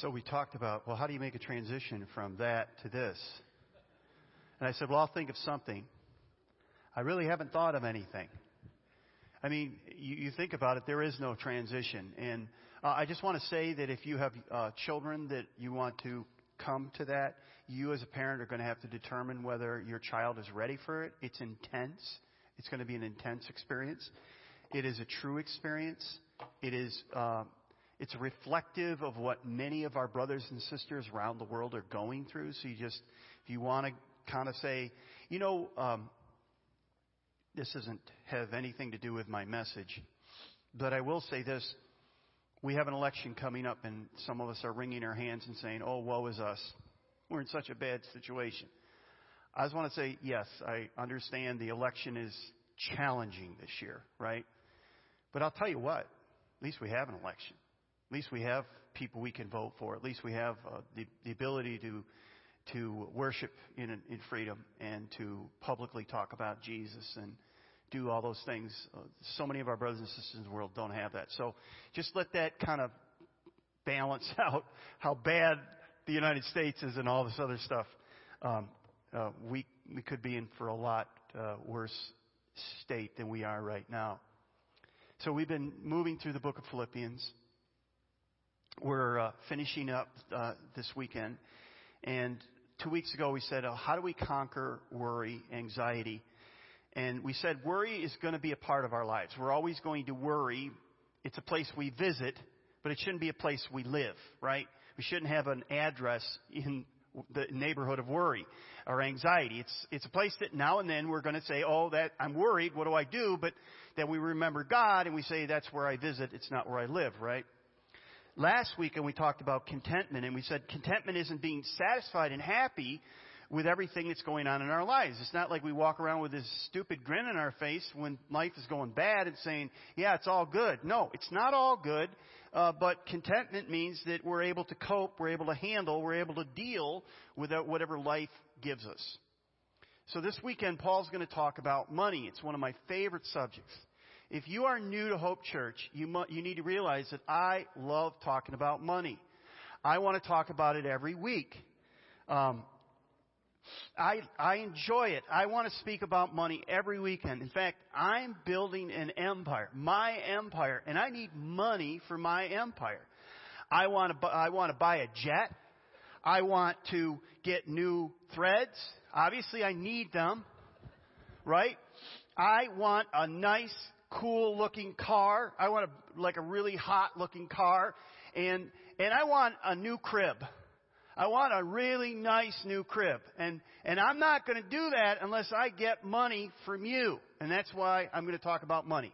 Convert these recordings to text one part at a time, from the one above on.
So we talked about, well, how do you make a transition from that to this? And I said, well, I'll think of something. I really haven't thought of anything. I mean, you, you think about it, there is no transition. And uh, I just want to say that if you have uh, children that you want to come to that, you as a parent are going to have to determine whether your child is ready for it. It's intense. It's going to be an intense experience. It is a true experience. It is uh, it's reflective of what many of our brothers and sisters around the world are going through. So you just, if you want to kind of say, you know, um, this doesn't have anything to do with my message, but I will say this. We have an election coming up, and some of us are wringing our hands and saying, oh, woe is us. We're in such a bad situation. I just want to say, yes, I understand the election is challenging this year, right? But I'll tell you what, at least we have an election. At least we have people we can vote for. At least we have uh, the, the ability to to worship in, in freedom and to publicly talk about Jesus and do all those things. Uh, so many of our brothers and sisters in the world don't have that. So just let that kind of balance out how bad the United States is and all this other stuff. Um, uh, we we could be in for a lot uh, worse state than we are right now. So we've been moving through the book of Philippians. We're uh, finishing up uh, this weekend. And two weeks ago, we said, oh, How do we conquer worry, anxiety? And we said, Worry is going to be a part of our lives. We're always going to worry. It's a place we visit, but it shouldn't be a place we live, right? We shouldn't have an address in the neighborhood of worry or anxiety. It's, it's a place that now and then we're going to say, oh, that I'm worried. What do I do? But then we remember God and we say, that's where I visit. It's not where I live, right? Last week, and we talked about contentment, and we said contentment isn't being satisfied and happy with everything that's going on in our lives. It's not like we walk around with this stupid grin on our face when life is going bad and saying, yeah, it's all good. No, it's not all good, uh, but contentment means that we're able to cope, we're able to handle, we're able to deal with whatever life gives us. So this weekend, Paul's going to talk about money. It's one of my favorite subjects. If you are new to Hope Church, you, mu- you need to realize that I love talking about money. I want to talk about it every week. Um, I, I enjoy it. I want to speak about money every weekend. In fact, I'm building an empire, my empire, and I need money for my empire. I want to, I want to buy a jet. I want to get new threads. Obviously, I need them, right? I want a nice cool looking car. I want a, like a really hot looking car. And, and I want a new crib. I want a really nice new crib. And, and I'm not going to do that unless I get money from you. And that's why I'm going to talk about money.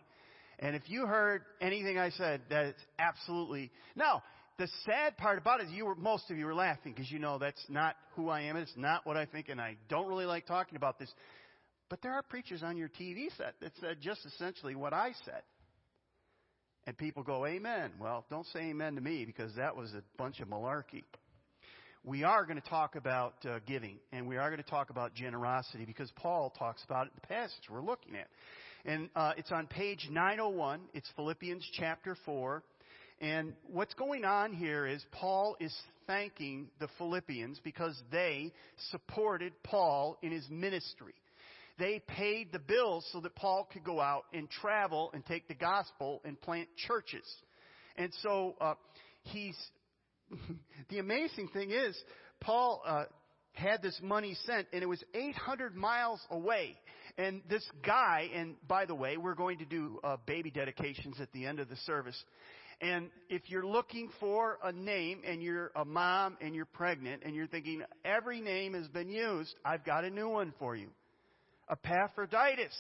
And if you heard anything I said, that it's absolutely, now, the sad part about it is you were, most of you were laughing because you know that's not who I am. It's not what I think and I don't really like talking about this. But there are preachers on your TV set that said just essentially what I said. And people go, Amen. Well, don't say amen to me because that was a bunch of malarkey. We are going to talk about uh, giving and we are going to talk about generosity because Paul talks about it in the passage we're looking at. And uh, it's on page 901. It's Philippians chapter 4. And what's going on here is Paul is thanking the Philippians because they supported Paul in his ministry. They paid the bills so that Paul could go out and travel and take the gospel and plant churches. And so uh, he's. the amazing thing is, Paul uh, had this money sent, and it was 800 miles away. And this guy, and by the way, we're going to do uh, baby dedications at the end of the service. And if you're looking for a name and you're a mom and you're pregnant and you're thinking every name has been used, I've got a new one for you. Epaphroditus.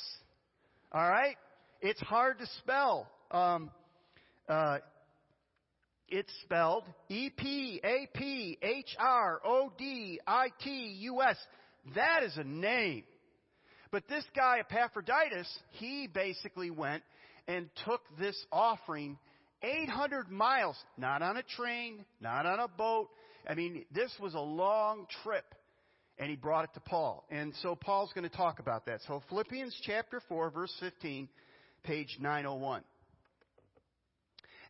All right? It's hard to spell. Um, uh, it's spelled E P A P H R O D I T U S. That is a name. But this guy, Epaphroditus, he basically went and took this offering 800 miles, not on a train, not on a boat. I mean, this was a long trip and he brought it to Paul. And so Paul's going to talk about that. So Philippians chapter 4 verse 15, page 901.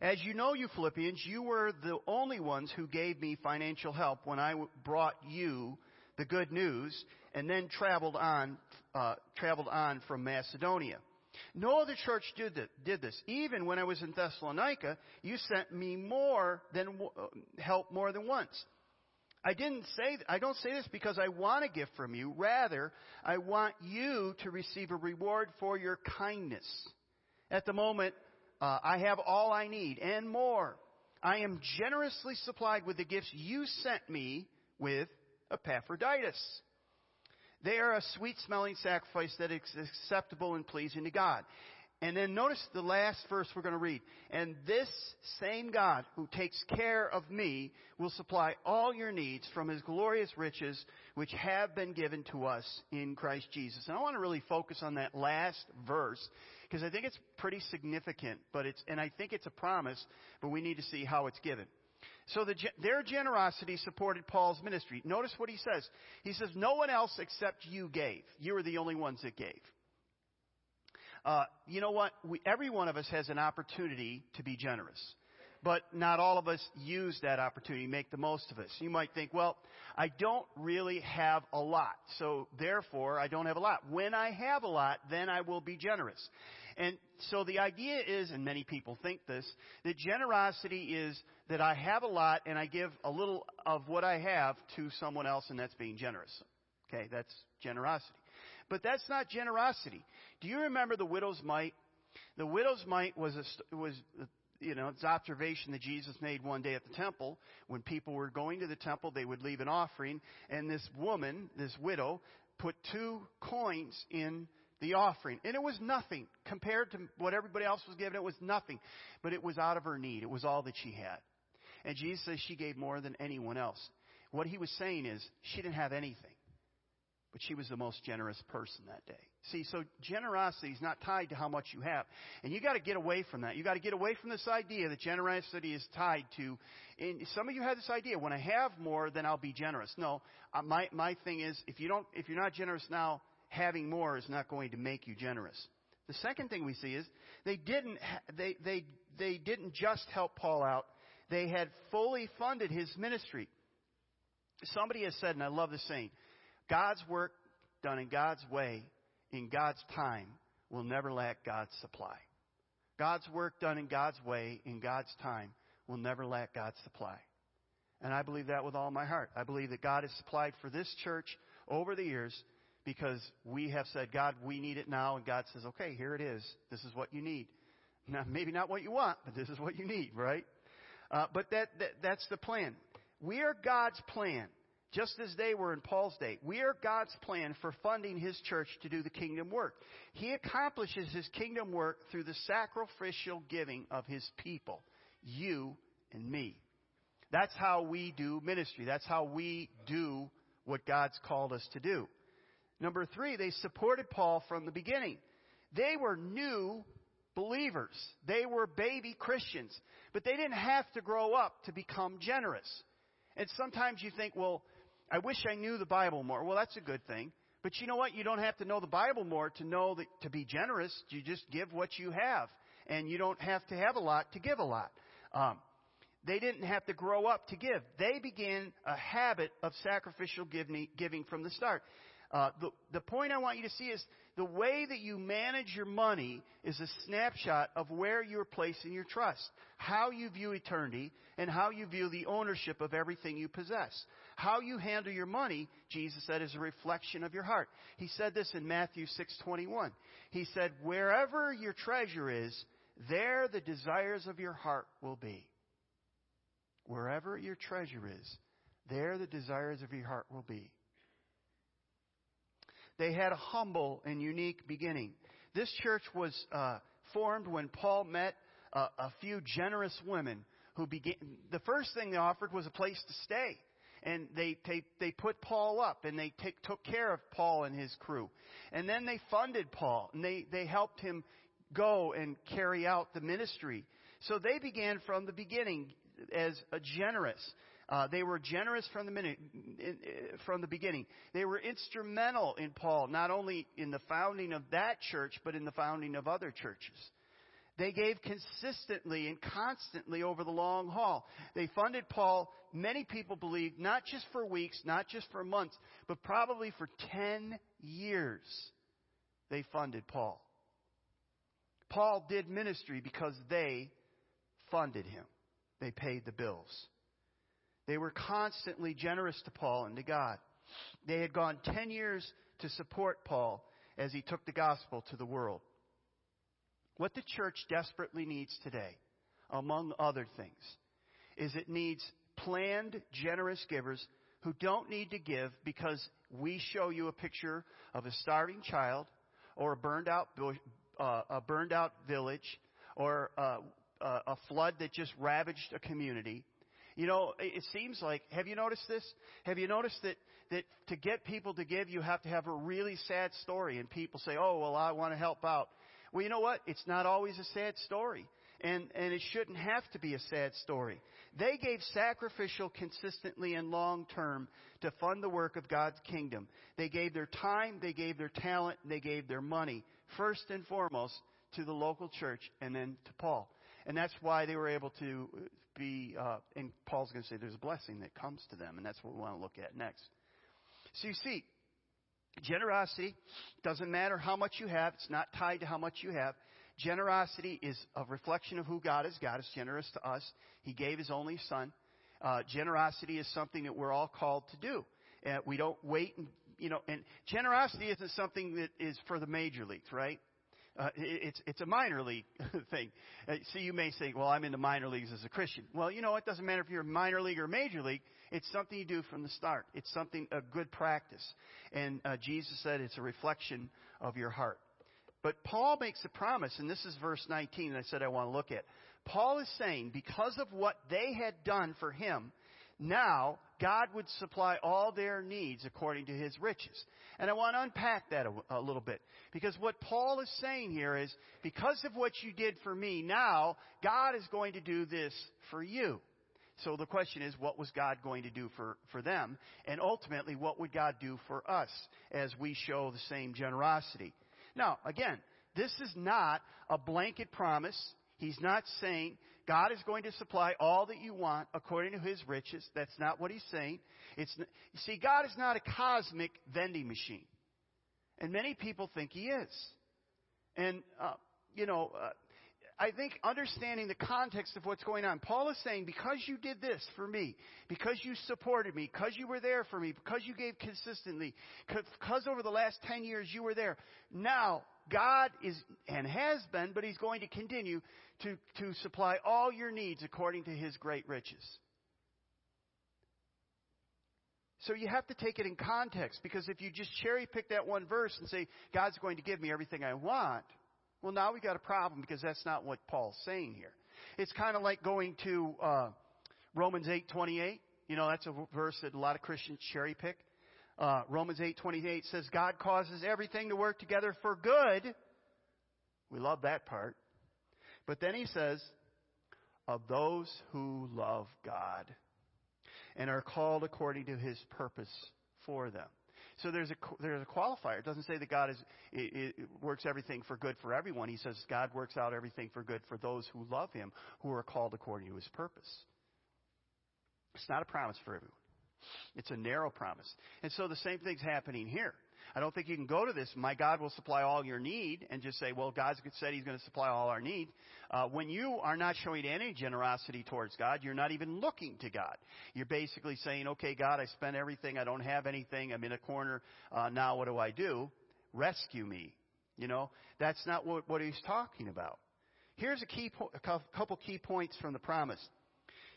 As you know, you Philippians, you were the only ones who gave me financial help when I brought you the good news and then traveled on, uh, traveled on from Macedonia. No other church did, this. Even when I was in Thessalonica, you sent me more than uh, help more than once. I didn't say I don't say this because I want a gift from you. Rather, I want you to receive a reward for your kindness. At the moment, uh, I have all I need and more. I am generously supplied with the gifts you sent me with Epaphroditus. They are a sweet smelling sacrifice that is acceptable and pleasing to God. And then notice the last verse we're going to read. And this same God who takes care of me will supply all your needs from his glorious riches which have been given to us in Christ Jesus. And I want to really focus on that last verse because I think it's pretty significant, but it's, and I think it's a promise, but we need to see how it's given. So the, their generosity supported Paul's ministry. Notice what he says. He says, No one else except you gave. You were the only ones that gave. Uh, you know what? We, every one of us has an opportunity to be generous. But not all of us use that opportunity, make the most of it. You might think, well, I don't really have a lot, so therefore I don't have a lot. When I have a lot, then I will be generous. And so the idea is, and many people think this, that generosity is that I have a lot and I give a little of what I have to someone else and that's being generous. Okay, that's generosity. But that's not generosity. Do you remember the widow's mite? The widow's mite was a, was you know, it's observation that Jesus made one day at the temple. When people were going to the temple, they would leave an offering, and this woman, this widow, put two coins in the offering. And it was nothing compared to what everybody else was giving. It was nothing. But it was out of her need. It was all that she had. And Jesus says she gave more than anyone else. What he was saying is she didn't have anything. But she was the most generous person that day. See, so generosity is not tied to how much you have. And you gotta get away from that. You gotta get away from this idea that generosity is tied to, and some of you have this idea, when I have more, then I'll be generous. No, uh, my, my thing is, if you don't, if you're not generous now, having more is not going to make you generous. The second thing we see is they didn't, they, they, they didn't just help Paul out, they had fully funded his ministry. Somebody has said, and I love this saying, God's work done in God's way, in God's time, will never lack God's supply. God's work done in God's way, in God's time, will never lack God's supply. And I believe that with all my heart. I believe that God has supplied for this church over the years because we have said, God, we need it now. And God says, okay, here it is. This is what you need. Now, maybe not what you want, but this is what you need, right? Uh, but that, that, that's the plan. We are God's plan just as they were in Paul's day. We are God's plan for funding His church to do the kingdom work. He accomplishes His kingdom work through the sacrificial giving of His people, you and me. That's how we do ministry. That's how we do what God's called us to do. Number three, they supported Paul from the beginning. They were new believers. They were baby Christians. But they didn't have to grow up to become generous. And sometimes you think, well, I wish I knew the Bible more. Well, that's a good thing. But you know what? You don't have to know the Bible more to know that to be generous. You just give what you have, and you don't have to have a lot to give a lot. Um, they didn't have to grow up to give. They began a habit of sacrificial giving, from the start. Uh, the, the point I want you to see is the way that you manage your money is a snapshot of where you're placing your trust, how you view eternity, and how you view the ownership of everything you possess. How you handle your money, Jesus said, is a reflection of your heart. He said this in Matthew 6:21. He said, "Wherever your treasure is, there the desires of your heart will be." Wherever your treasure is, there the desires of your heart will be. They had a humble and unique beginning. This church was uh, formed when Paul met uh, a few generous women who began. The first thing they offered was a place to stay, and they they, they put Paul up and they take, took care of Paul and his crew, and then they funded Paul and they they helped him go and carry out the ministry. So they began from the beginning as a generous. Uh, they were generous from the, minute, in, in, from the beginning. They were instrumental in Paul, not only in the founding of that church, but in the founding of other churches. They gave consistently and constantly over the long haul. They funded Paul, many people believe, not just for weeks, not just for months, but probably for 10 years. They funded Paul. Paul did ministry because they funded him. They paid the bills. They were constantly generous to Paul and to God. They had gone 10 years to support Paul as he took the gospel to the world. What the church desperately needs today, among other things, is it needs planned, generous givers who don't need to give because we show you a picture of a starving child or a burned out, uh, a burned out village or uh, a flood that just ravaged a community. You know, it seems like, have you noticed this? Have you noticed that, that to get people to give, you have to have a really sad story and people say, oh, well, I want to help out. Well, you know what? It's not always a sad story. And, and it shouldn't have to be a sad story. They gave sacrificial, consistently, and long term to fund the work of God's kingdom. They gave their time, they gave their talent, they gave their money, first and foremost, to the local church and then to Paul. And that's why they were able to be, uh, and Paul's going to say there's a blessing that comes to them, and that's what we want to look at next. So you see, generosity doesn't matter how much you have, it's not tied to how much you have. Generosity is a reflection of who God is. God is generous to us. He gave His only Son. Uh, generosity is something that we're all called to do. Uh, we don't wait and, you know, and generosity isn't something that is for the major leagues, right? Uh, it's it's a minor league thing. Uh, so you may say, "Well, I'm in the minor leagues as a Christian." Well, you know, it doesn't matter if you're a minor league or major league. It's something you do from the start. It's something a good practice, and uh, Jesus said it's a reflection of your heart. But Paul makes a promise, and this is verse 19. And I said I want to look at. Paul is saying because of what they had done for him, now God would supply all their needs according to his riches. And I want to unpack that a, a, little bit. Because what Paul is saying here is, because of what you did for me, now God is going to do this for you. So the question is, what was God going to do for, for them? And ultimately, what would God do for us as we show the same generosity? Now, again, this is not a blanket promise. He's not saying God is going to supply all that you want according to His riches. That's not what He's saying. It's, you see, God is not a cosmic vending machine. And many people think He is. And, uh, you know, uh, I think understanding the context of what's going on, Paul is saying, because you did this for me, because you supported me, because you were there for me, because you gave consistently, because over the last 10 years you were there, now God is, and has been, but He's going to continue to, to supply all your needs according to His great riches. So you have to take it in context because if you just cherry pick that one verse and say, God's going to give me everything I want, well, now we've got a problem because that's not what Paul's saying here. It's kind of like going to uh, Romans 8:28. You know, that's a verse that a lot of Christians cherry pick. Uh, Romans 8:28 says God causes everything to work together for good. We love that part. But then he says, of those who love God and are called according to his purpose for them. So there's a, there's a qualifier. It doesn't say that God is, it, it works everything for good for everyone. He says God works out everything for good for those who love him, who are called according to his purpose. It's not a promise for everyone. It's a narrow promise. And so the same thing's happening here. I don't think you can go to this, my God will supply all your need, and just say, well, God's said He's going to supply all our need. Uh, when you are not showing any generosity towards God, you're not even looking to God. You're basically saying, okay, God, I spent everything, I don't have anything, I'm in a corner, uh, now what do I do? Rescue me. You know, that's not what, what He's talking about. Here's a key, po- a couple key points from the promise.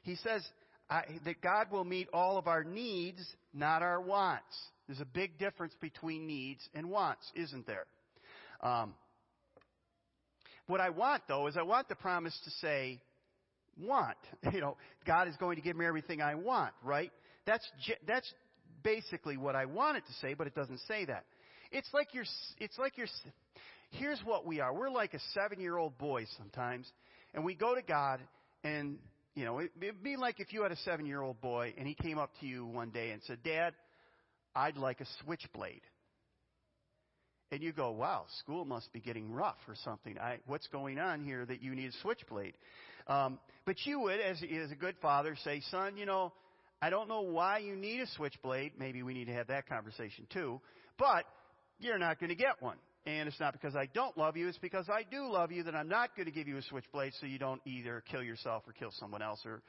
He says I, that God will meet all of our needs, not our wants. There's a big difference between needs and wants, isn't there? Um, what I want, though, is I want the promise to say, want. You know, God is going to give me everything I want, right? That's, that's basically what I want it to say, but it doesn't say that. It's like you're, it's like you're, here's what we are. We're like a seven year old boy sometimes, and we go to God, and, you know, it'd be like if you had a seven year old boy, and he came up to you one day and said, Dad, I'd like a switchblade. and you go, wow, school must be getting rough or something. I, what's going on here that you need a switchblade? Um, but you would, as, as a good father, say, son, you know, I don't know why you need a switchblade. Maybe we need to have that conversation too. But you're not going to get one. And it's not because I don't love you, it's because I do love you that I'm not going to give you a switchblade so you don't either kill yourself or kill someone else or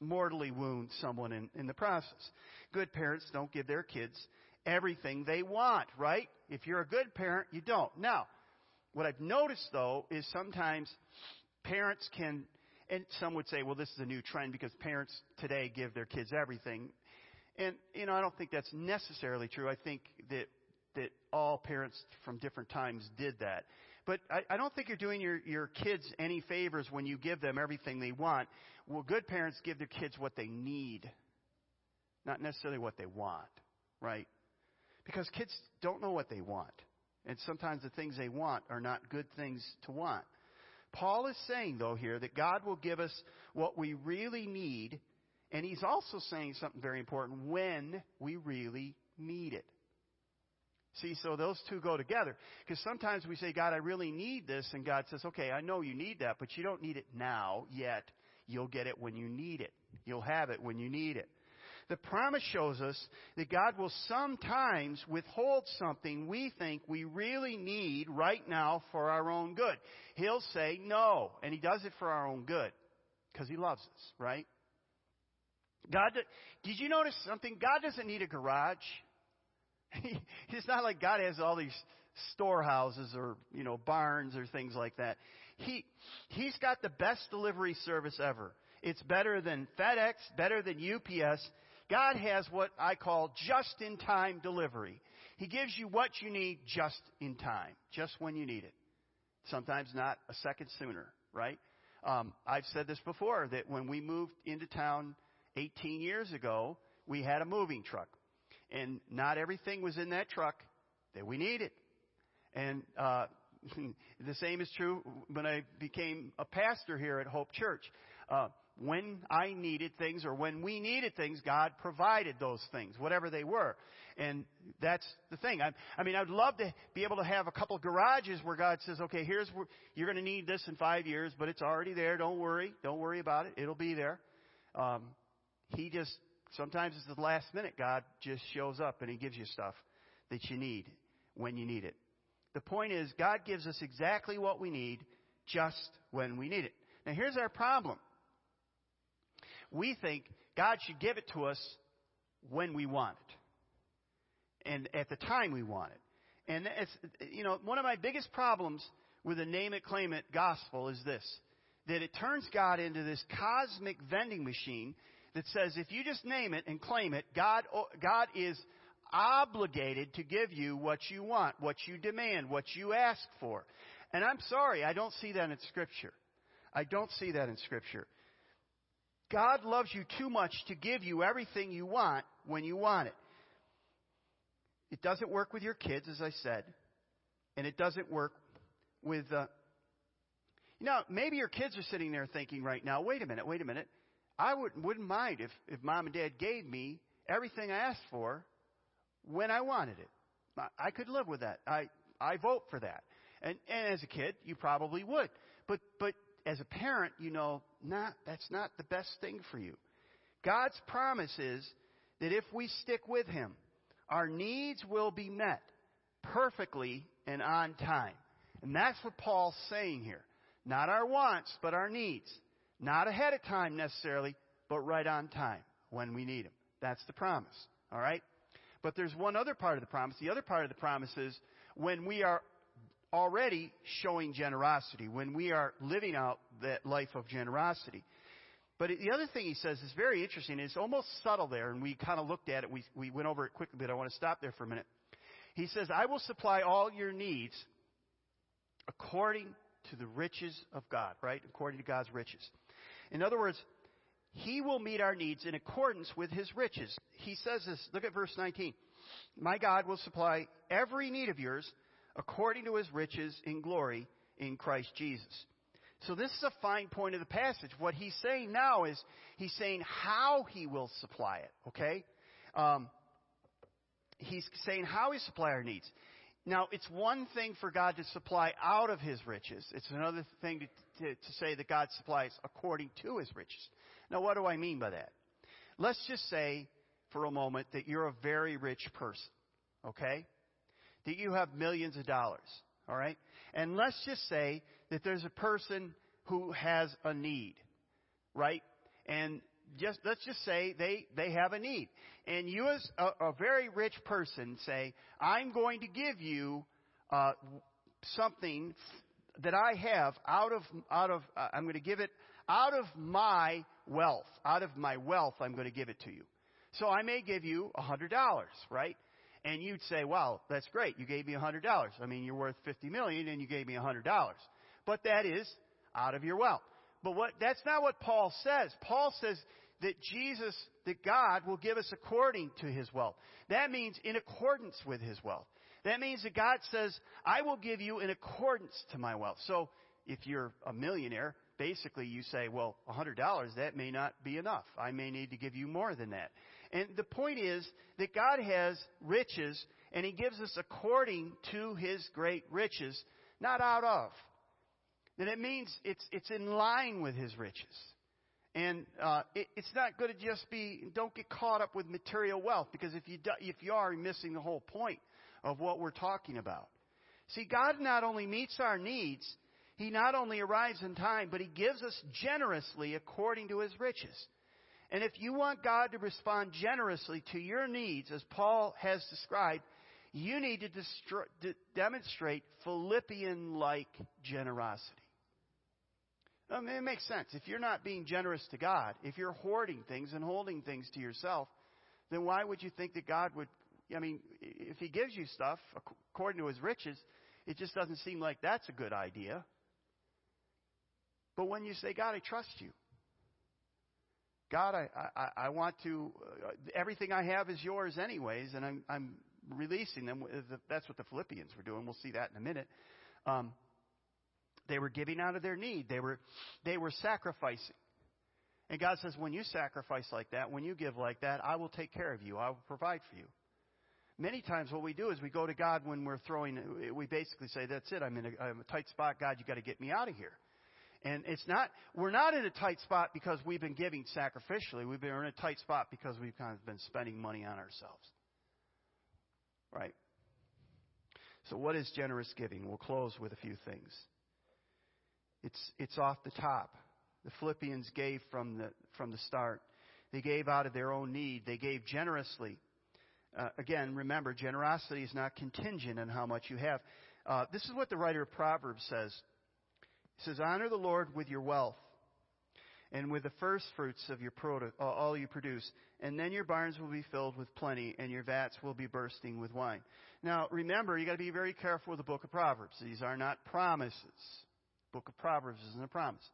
mortally wound someone in, in the process. Good parents don't give their kids everything they want, right? If you're a good parent, you don't. Now, what I've noticed though is sometimes parents can, and some would say, well, this is a new trend because parents today give their kids everything. And, you know, I don't think that's necessarily true. I think that, that all parents from different times did that. But I, I don't think you're doing your, your kids any favors when you give them everything they want. Well, good parents give their kids what they need, not necessarily what they want, right? Because kids don't know what they want. And sometimes the things they want are not good things to want. Paul is saying, though, here that God will give us what we really need, and he's also saying something very important when we really need it. See, so those two go together. Because sometimes we say, God, I really need this, and God says, okay, I know you need that, but you don't need it now yet. You'll get it when you need it. You'll have it when you need it. The promise shows us that God will sometimes withhold something we think we really need right now for our own good. He'll say no, and He does it for our own good because He loves us, right? God, did you notice something? God doesn't need a garage. it's not like God has all these storehouses or, you know, barns or things like that. He, he's got the best delivery service ever. It's better than FedEx, better than UPS. God has what I call just in time delivery. He gives you what you need just in time, just when you need it. Sometimes not a second sooner, right? Um, I've said this before that when we moved into town 18 years ago, we had a moving truck and not everything was in that truck that we needed. And uh, the same is true when I became a pastor here at Hope Church. Uh, when I needed things or when we needed things, God provided those things, whatever they were. And that's the thing. I, I mean, I'd love to be able to have a couple garages where God says, okay, here's where you're going to need this in five years, but it's already there. Don't worry. Don't worry about it. It'll be there. Um, he just Sometimes it's the last minute God just shows up and He gives you stuff that you need when you need it. The point is, God gives us exactly what we need just when we need it. Now, here's our problem. We think God should give it to us when we want it and at the time we want it. And it's, you know, one of my biggest problems with the name it, claim it gospel is this that it turns God into this cosmic vending machine that says if you just name it and claim it, God, God is obligated to give you what you want, what you demand, what you ask for. And I'm sorry, I don't see that in Scripture. I don't see that in Scripture. God loves you too much to give you everything you want when you want it. It doesn't work with your kids, as I said, and it doesn't work with. Uh, you know, maybe your kids are sitting there thinking right now, wait a minute, wait a minute. I wouldn't, wouldn't mind if, if mom and dad gave me everything I asked for when I wanted it. I could live with that. I, I vote for that. And, and as a kid, you probably would. But, but as a parent, you know, not, that's not the best thing for you. God's promise is that if we stick with Him, our needs will be met perfectly and on time. And that's what Paul's saying here. Not our wants, but our needs. Not ahead of time necessarily, but right on time when we need Him. That's the promise. All right? But there's one other part of the promise. The other part of the promise is when we are already showing generosity, when we are living out that life of generosity. But the other thing he says is very interesting. It's almost subtle there, and we kind of looked at it. We, we went over it quickly, but I want to stop there for a minute. He says, I will supply all your needs according to the riches of God, right? According to God's riches. In other words, He will meet our needs in accordance with His riches. He says this, look at verse 19. My God will supply every need of yours according to His riches in glory in Christ Jesus. So this is a fine point of the passage. What he's saying now is he's saying how he will supply it. Okay, um, he's saying how he supply our needs. Now, it's one thing for God to supply out of his riches. It's another thing to, to, to, say that God supplies according to his riches. Now, what do I mean by that? Let's just say for a moment that you're a very rich person, okay? That you have millions of dollars, all right? And let's just say that there's a person who has a need, right? And just let's just say they they have a need, and you as a, a very rich person say, "I'm going to give you uh, something that I have out of out of uh, I'm going to give it out of my wealth, out of my wealth. I'm going to give it to you. So I may give you a hundred dollars, right? And you'd say, "Well, that's great. You gave me a hundred dollars. I mean, you're worth fifty million, and you gave me a hundred dollars." But that is out of your wealth. But what, that's not what Paul says. Paul says that Jesus, that God will give us according to his wealth. That means in accordance with his wealth. That means that God says, I will give you in accordance to my wealth. So if you're a millionaire, basically you say, well, $100, that may not be enough. I may need to give you more than that. And the point is that God has riches and he gives us according to his great riches, not out of then it means it's, it's in line with his riches. And uh, it, it's not going to just be, don't get caught up with material wealth, because if you, do, if you are, you're missing the whole point of what we're talking about. See, God not only meets our needs, He not only arrives in time, but He gives us generously according to His riches. And if you want God to respond generously to your needs, as Paul has described, you need to, destro- to demonstrate Philippian like generosity. I mean, it makes sense. If you're not being generous to God, if you're hoarding things and holding things to yourself, then why would you think that God would? I mean, if He gives you stuff according to His riches, it just doesn't seem like that's a good idea. But when you say, God, I trust you. God, I, I, I want to, uh, everything I have is yours anyways, and I'm, I'm releasing them. That's what the Philippians were doing. We'll see that in a minute. Um, they were giving out of their need. They were, they were sacrificing. And God says, when you sacrifice like that, when you give like that, I will take care of you. I will provide for you. Many times what we do is we go to God when we're throwing, we basically say, that's it. I'm in a, I'm a tight spot. God, you got to get me out of here. And it's not, we're not in a tight spot because we've been giving sacrificially. We've been in a tight spot because we've kind of been spending money on ourselves. Right? So what is generous giving? We'll close with a few things. It's, it's off the top. The Philippians gave from the, from the start. They gave out of their own need. They gave generously. Uh, again, remember, generosity is not contingent on how much you have. Uh, this is what the writer of Proverbs says. He says, Honor the Lord with your wealth and with the first fruits of your produce, uh, all you produce, and then your barns will be filled with plenty, and your vats will be bursting with wine. Now, remember, you got to be very careful with the book of Proverbs. These are not promises book of Proverbs isn't a promise.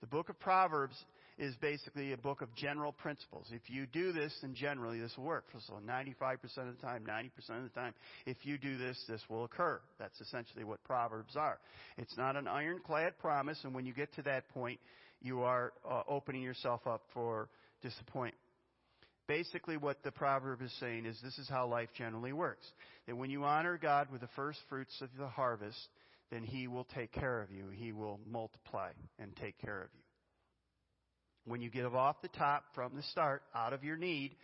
The book of Proverbs is basically a book of general principles. If you do this, then generally this will work. So 95% of the time, 90% of the time, if you do this, this will occur. That's essentially what Proverbs are. It's not an ironclad promise, and when you get to that point, you are uh, opening yourself up for disappointment. Basically, what the proverb is saying is this is how life generally works. That when you honor God with the first fruits of the harvest, then He will take care of you. He will multiply and take care of you. When you give off the top from the start, out of your need,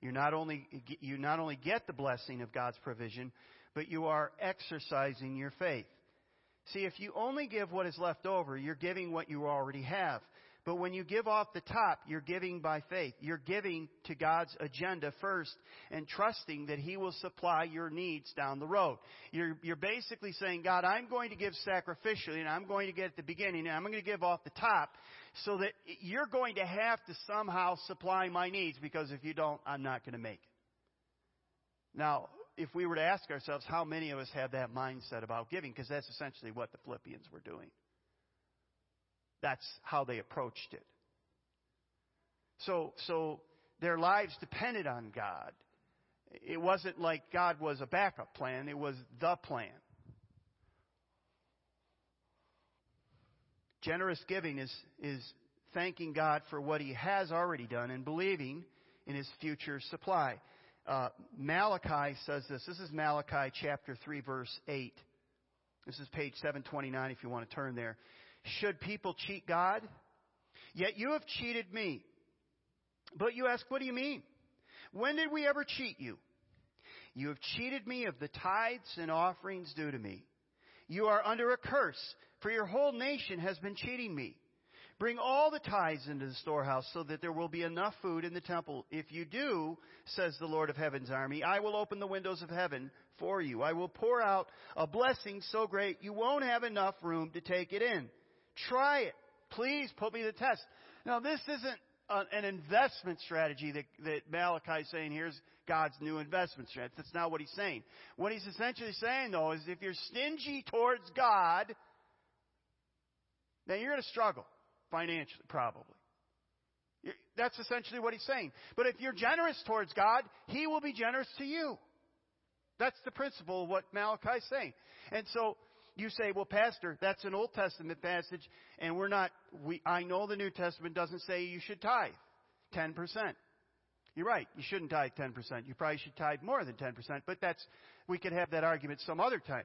you not only you not only get the blessing of God's provision, but you are exercising your faith. See, if you only give what is left over, you're giving what you already have. But when you give off the top, you're giving by faith. You're giving to God's agenda first and trusting that He will supply your needs down the road. You're, you're basically saying, God, I'm going to give sacrificially and I'm going to get at the beginning and I'm going to give off the top so that you're going to have to somehow supply my needs because if you don't, I'm not going to make it. Now, if we were to ask ourselves how many of us have that mindset about giving, because that's essentially what the Philippians were doing. That's how they approached it. So, so their lives depended on God. It wasn't like God was a backup plan, it was the plan. Generous giving is, is thanking God for what He has already done and believing in His future supply. uh, Malachi says this. This is Malachi chapter 3, verse 8. This is page 729 if you want to turn there. Should people cheat God? Yet you have cheated me. But you ask, what do you mean? When did we ever cheat you? You have cheated me of the tithes and offerings due to me. You are under a curse, for your whole nation has been cheating me. Bring all the tithes into the storehouse so that there will be enough food in the temple. If you do, says the Lord of heaven's army, I will open the windows of heaven for you. I will pour out a blessing so great you won't have enough room to take it in. Try it. Please put me to the test. Now this isn't an investment strategy that, that Malachi is saying here's God's new investment strategy. That's not what he's saying. What he's essentially saying though is if you're stingy towards God, then you're going to struggle financially, probably. That's essentially what he's saying. But if you're generous towards God, He will be generous to you. That's the principle of what Malachi is saying. And so you say, well, Pastor, that's an Old Testament passage, and we're not, we, I know the New Testament doesn't say you should tithe 10%. You're right, you shouldn't tithe 10%. You probably should tithe more than 10%, but that's, we could have that argument some other time.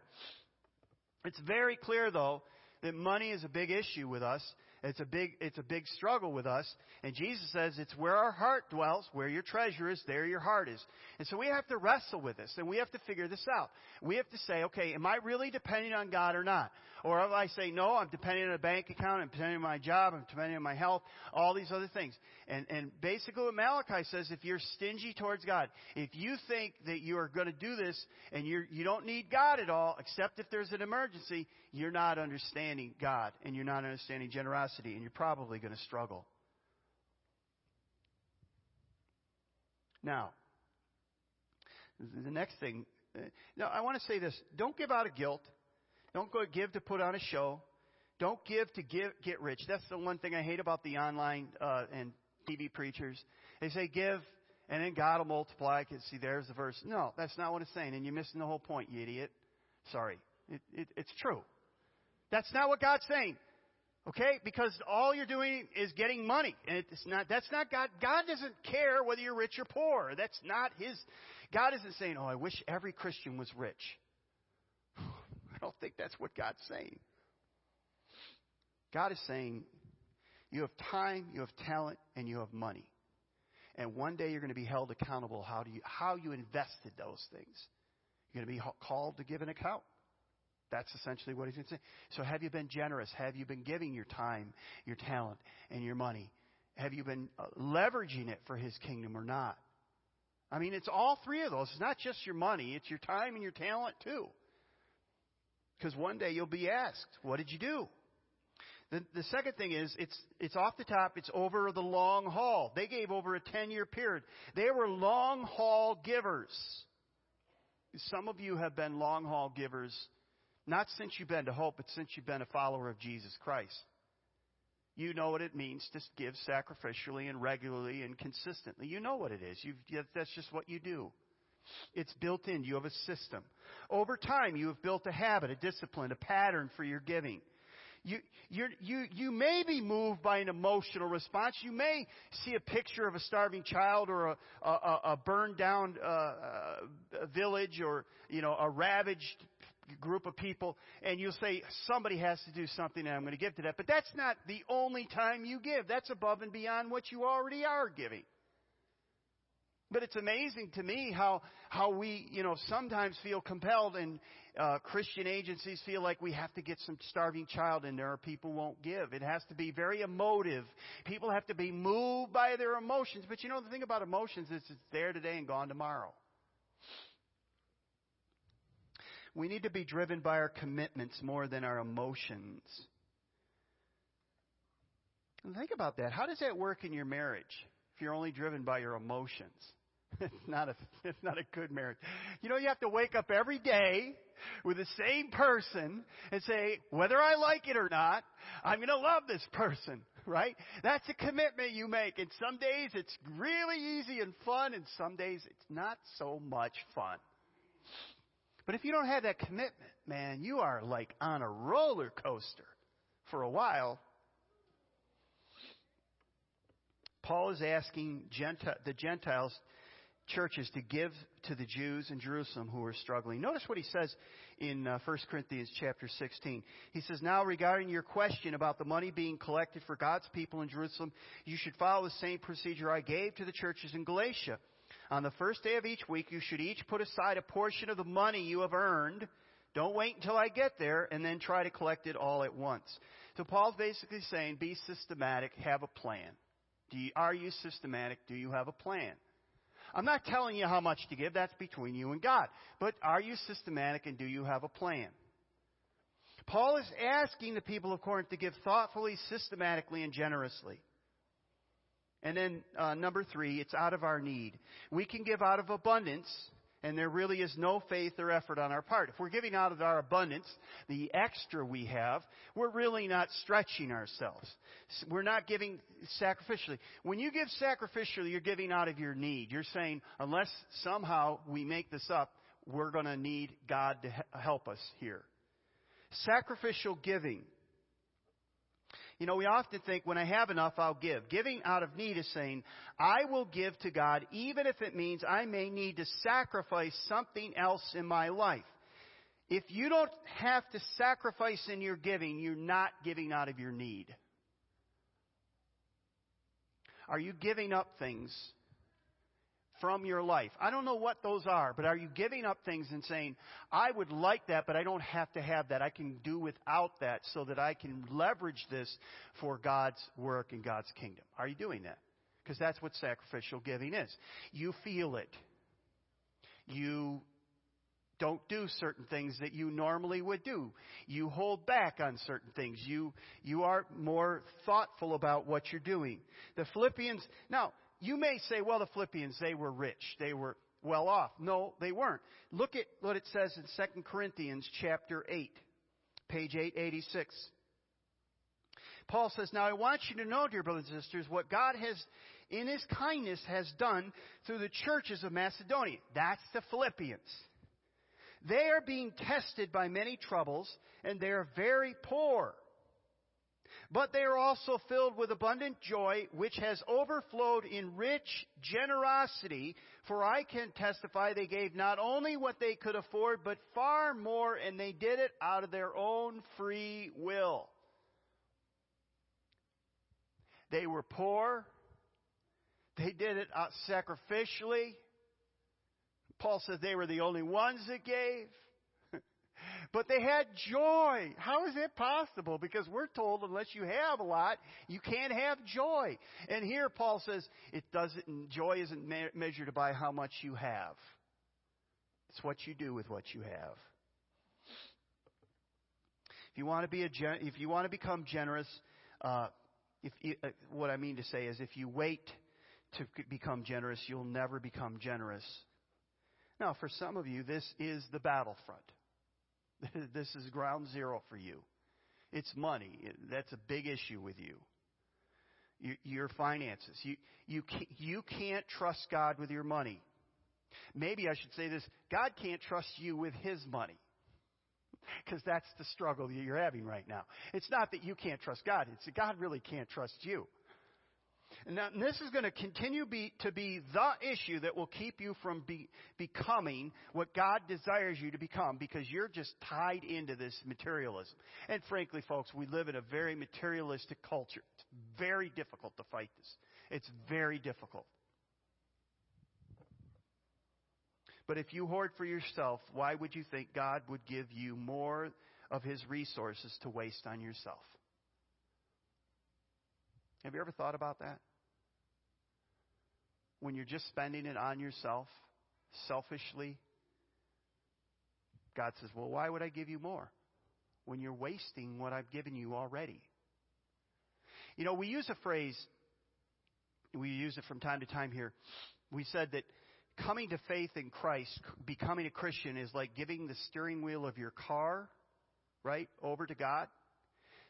It's very clear, though, that money is a big issue with us, it's a big, it's a big struggle with us. And Jesus says it's where our heart dwells, where your treasure is, there your heart is. And so we have to wrestle with this and we have to figure this out. We have to say, okay, am I really depending on God or not? Or if I say, no, I'm depending on a bank account, I'm depending on my job, I'm depending on my health, all these other things. And, and basically what Malachi says, if you're stingy towards God, if you think that you are going to do this and you're, you don't need God at all, except if there's an emergency, you're not understanding God and you're not understanding generosity and you're probably going to struggle. Now, the next thing, uh, now I want to say this. Don't give out of guilt. Don't go give to put on a show. Don't give to give, get rich. That's the one thing I hate about the online uh, and TV preachers. They say give and then God will multiply. I can see there's the verse. No, that's not what it's saying. And you're missing the whole point, you idiot. Sorry. It, it, it's true. That's not what God's saying. Okay? Because all you're doing is getting money. And it's not, that's not God. God doesn't care whether you're rich or poor. That's not His, God isn't saying, oh, I wish every Christian was rich. I don't think that's what God's saying. God is saying, you have time, you have talent, and you have money. And one day you're going to be held accountable how, do you, how you invested those things. You're going to be called to give an account. That's essentially what he's saying. So have you been generous? Have you been giving your time, your talent, and your money? Have you been uh, leveraging it for his kingdom or not? I mean, it's all three of those. It's not just your money, it's your time and your talent too. Because one day you'll be asked, what did you do? The, the second thing is, it's, it's off the top, it's over the long haul. They gave over a 10 year period. They were long haul givers. Some of you have been long haul givers not since you've been to Hope, but since you've been a follower of Jesus Christ. You know what it means to give sacrificially and regularly and consistently. You know what it is. You've, that's just what you do. It's built in. You have a system. Over time, you have built a habit, a discipline, a pattern for your giving. You, you, you you may be moved by an emotional response. You may see a picture of a starving child or a, a, a burned down uh, uh, village or you know a ravaged group of people and you'll say, somebody has to do something and I'm going to give to that. But that's not the only time you give. That's above and beyond what you already are giving. But it's amazing to me how, how we, you know, sometimes feel compelled and uh, Christian agencies feel like we have to get some starving child in there or people won't give. It has to be very emotive. People have to be moved by their emotions. But you know, the thing about emotions is it's there today and gone tomorrow. We need to be driven by our commitments more than our emotions. Think about that. How does that work in your marriage if you're only driven by your emotions? It's not a it's not a good marriage. You know you have to wake up every day with the same person and say whether I like it or not, I'm going to love this person, right? That's a commitment you make. And some days it's really easy and fun and some days it's not so much fun. But if you don't have that commitment, man, you are like on a roller coaster for a while. Paul is asking Gentile, the Gentiles churches to give to the Jews in Jerusalem who are struggling. Notice what he says in uh, 1 Corinthians chapter 16. He says, Now regarding your question about the money being collected for God's people in Jerusalem, you should follow the same procedure I gave to the churches in Galatia. On the first day of each week, you should each put aside a portion of the money you have earned. Don't wait until I get there and then try to collect it all at once. So Paul's basically saying, be systematic, have a plan. You, are you systematic? Do you have a plan? I'm not telling you how much to give. That's between you and God. But are you systematic and do you have a plan? Paul is asking the people of Corinth to give thoughtfully, systematically, and generously. And then uh, number three, it's out of our need. We can give out of abundance and there really is no faith or effort on our part. If we're giving out of our abundance, the extra we have, we're really not stretching ourselves. We're not giving sacrificially. When you give sacrificially, you're giving out of your need. You're saying, unless somehow we make this up, we're going to need God to help us here. Sacrificial giving you know, we often think when I have enough, I'll give. Giving out of need is saying, I will give to God even if it means I may need to sacrifice something else in my life. If you don't have to sacrifice in your giving, you're not giving out of your need. Are you giving up things from your life. I don't know what those are, but are you giving up things and saying, I would like that, but I don't have to have that. I can do without that so that I can leverage this for God's work and God's kingdom? Are you doing that? Because that's what sacrificial giving is. You feel it. You don't do certain things that you normally would do. You hold back on certain things. You, you are more thoughtful about what you're doing. The Philippians, now, you may say, well, the Philippians, they were rich. They were well off. No, they weren't. Look at what it says in 2 Corinthians chapter 8, page 886. Paul says, Now I want you to know, dear brothers and sisters, what God has, in His kindness, has done through the churches of Macedonia. That's the Philippians. They are being tested by many troubles, and they are very poor. But they are also filled with abundant joy, which has overflowed in rich generosity. For I can testify they gave not only what they could afford, but far more, and they did it out of their own free will. They were poor. They did it sacrificially. Paul says they were the only ones that gave. But they had joy. How is it possible? Because we're told unless you have a lot, you can't have joy. And here Paul says it doesn't, joy isn't me- measured by how much you have. It's what you do with what you have. If you want to be a, if you want to become generous, uh, if, uh, what I mean to say is if you wait to become generous, you'll never become generous. Now, for some of you, this is the battlefront. this is ground zero for you. It's money. That's a big issue with you. Your finances. You, you, you can't trust God with your money. Maybe I should say this God can't trust you with His money. Because that's the struggle that you're having right now. It's not that you can't trust God, it's that God really can't trust you. And now, this is going to continue be, to be the issue that will keep you from be, becoming what God desires you to become because you're just tied into this materialism. And frankly, folks, we live in a very materialistic culture. It's very difficult to fight this. It's very difficult. But if you hoard for yourself, why would you think God would give you more of His resources to waste on yourself? Have you ever thought about that? When you're just spending it on yourself, selfishly, God says, Well, why would I give you more? When you're wasting what I've given you already. You know, we use a phrase, we use it from time to time here. We said that coming to faith in Christ, becoming a Christian, is like giving the steering wheel of your car, right, over to God.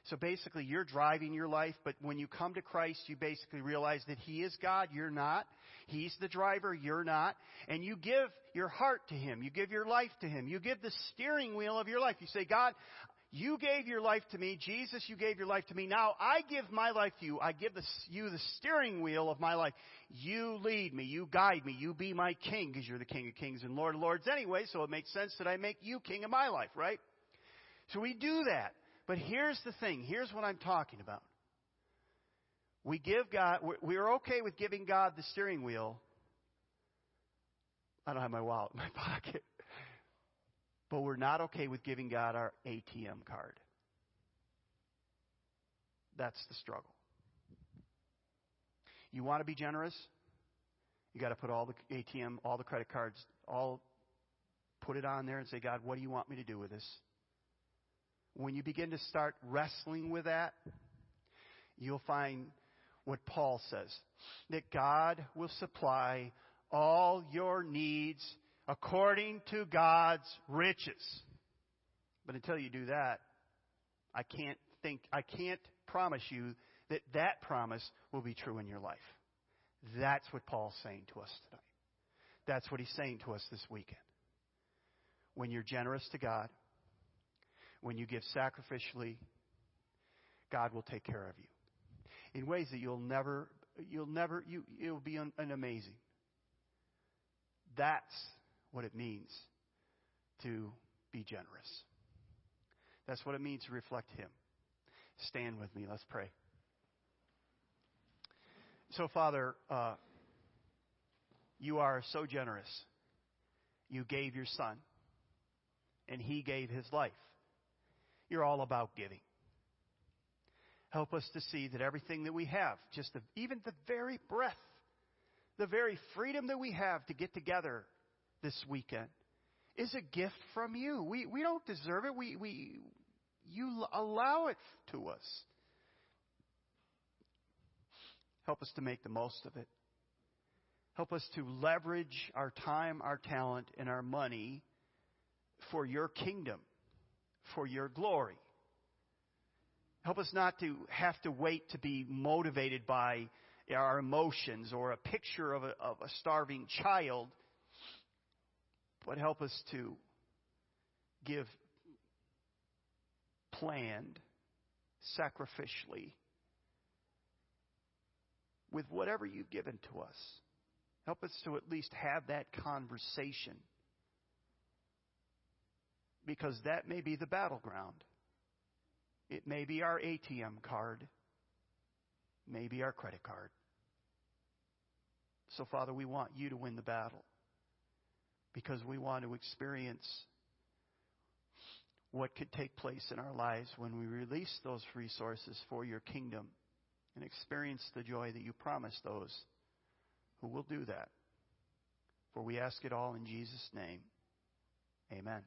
So basically, you're driving your life, but when you come to Christ, you basically realize that He is God, you're not. He's the driver, you're not. And you give your heart to Him. You give your life to Him. You give the steering wheel of your life. You say, God, You gave your life to me. Jesus, you gave your life to me. Now I give my life to you. I give you the steering wheel of my life. You lead me. You guide me. You be my king because you're the king of kings and lord of lords anyway. So it makes sense that I make you king of my life, right? So we do that. But here's the thing. Here's what I'm talking about. We give God, we're okay with giving God the steering wheel. I don't have my wallet in my pocket. But we're not okay with giving God our ATM card. That's the struggle. You want to be generous? You got to put all the ATM, all the credit cards, all put it on there and say, God, what do you want me to do with this? When you begin to start wrestling with that, you'll find what Paul says that God will supply all your needs according to God's riches. But until you do that, I can't think, I can't promise you that that promise will be true in your life. That's what Paul's saying to us tonight. That's what he's saying to us this weekend. When you're generous to God, when you give sacrificially, God will take care of you in ways that you'll never, you'll never, you, it'll be an, an amazing. That's what it means to be generous. That's what it means to reflect Him. Stand with me. Let's pray. So, Father, uh, you are so generous. You gave your Son, and He gave His life. You're all about giving. Help us to see that everything that we have, just the, even the very breath, the very freedom that we have to get together this weekend is a gift from you. We, we don't deserve it. We, we, you allow it to us. Help us to make the most of it. Help us to leverage our time, our talent, and our money for your kingdom, for your glory. Help us not to have to wait to be motivated by our emotions or a picture of a, of a starving child but help us to give planned, sacrificially, with whatever you've given to us. Help us to at least have that conversation. Because that may be the battleground. It may be our ATM card, maybe our credit card. So, Father, we want you to win the battle because we want to experience what could take place in our lives when we release those resources for your kingdom and experience the joy that you promise those who will do that. For we ask it all in Jesus' name. Amen.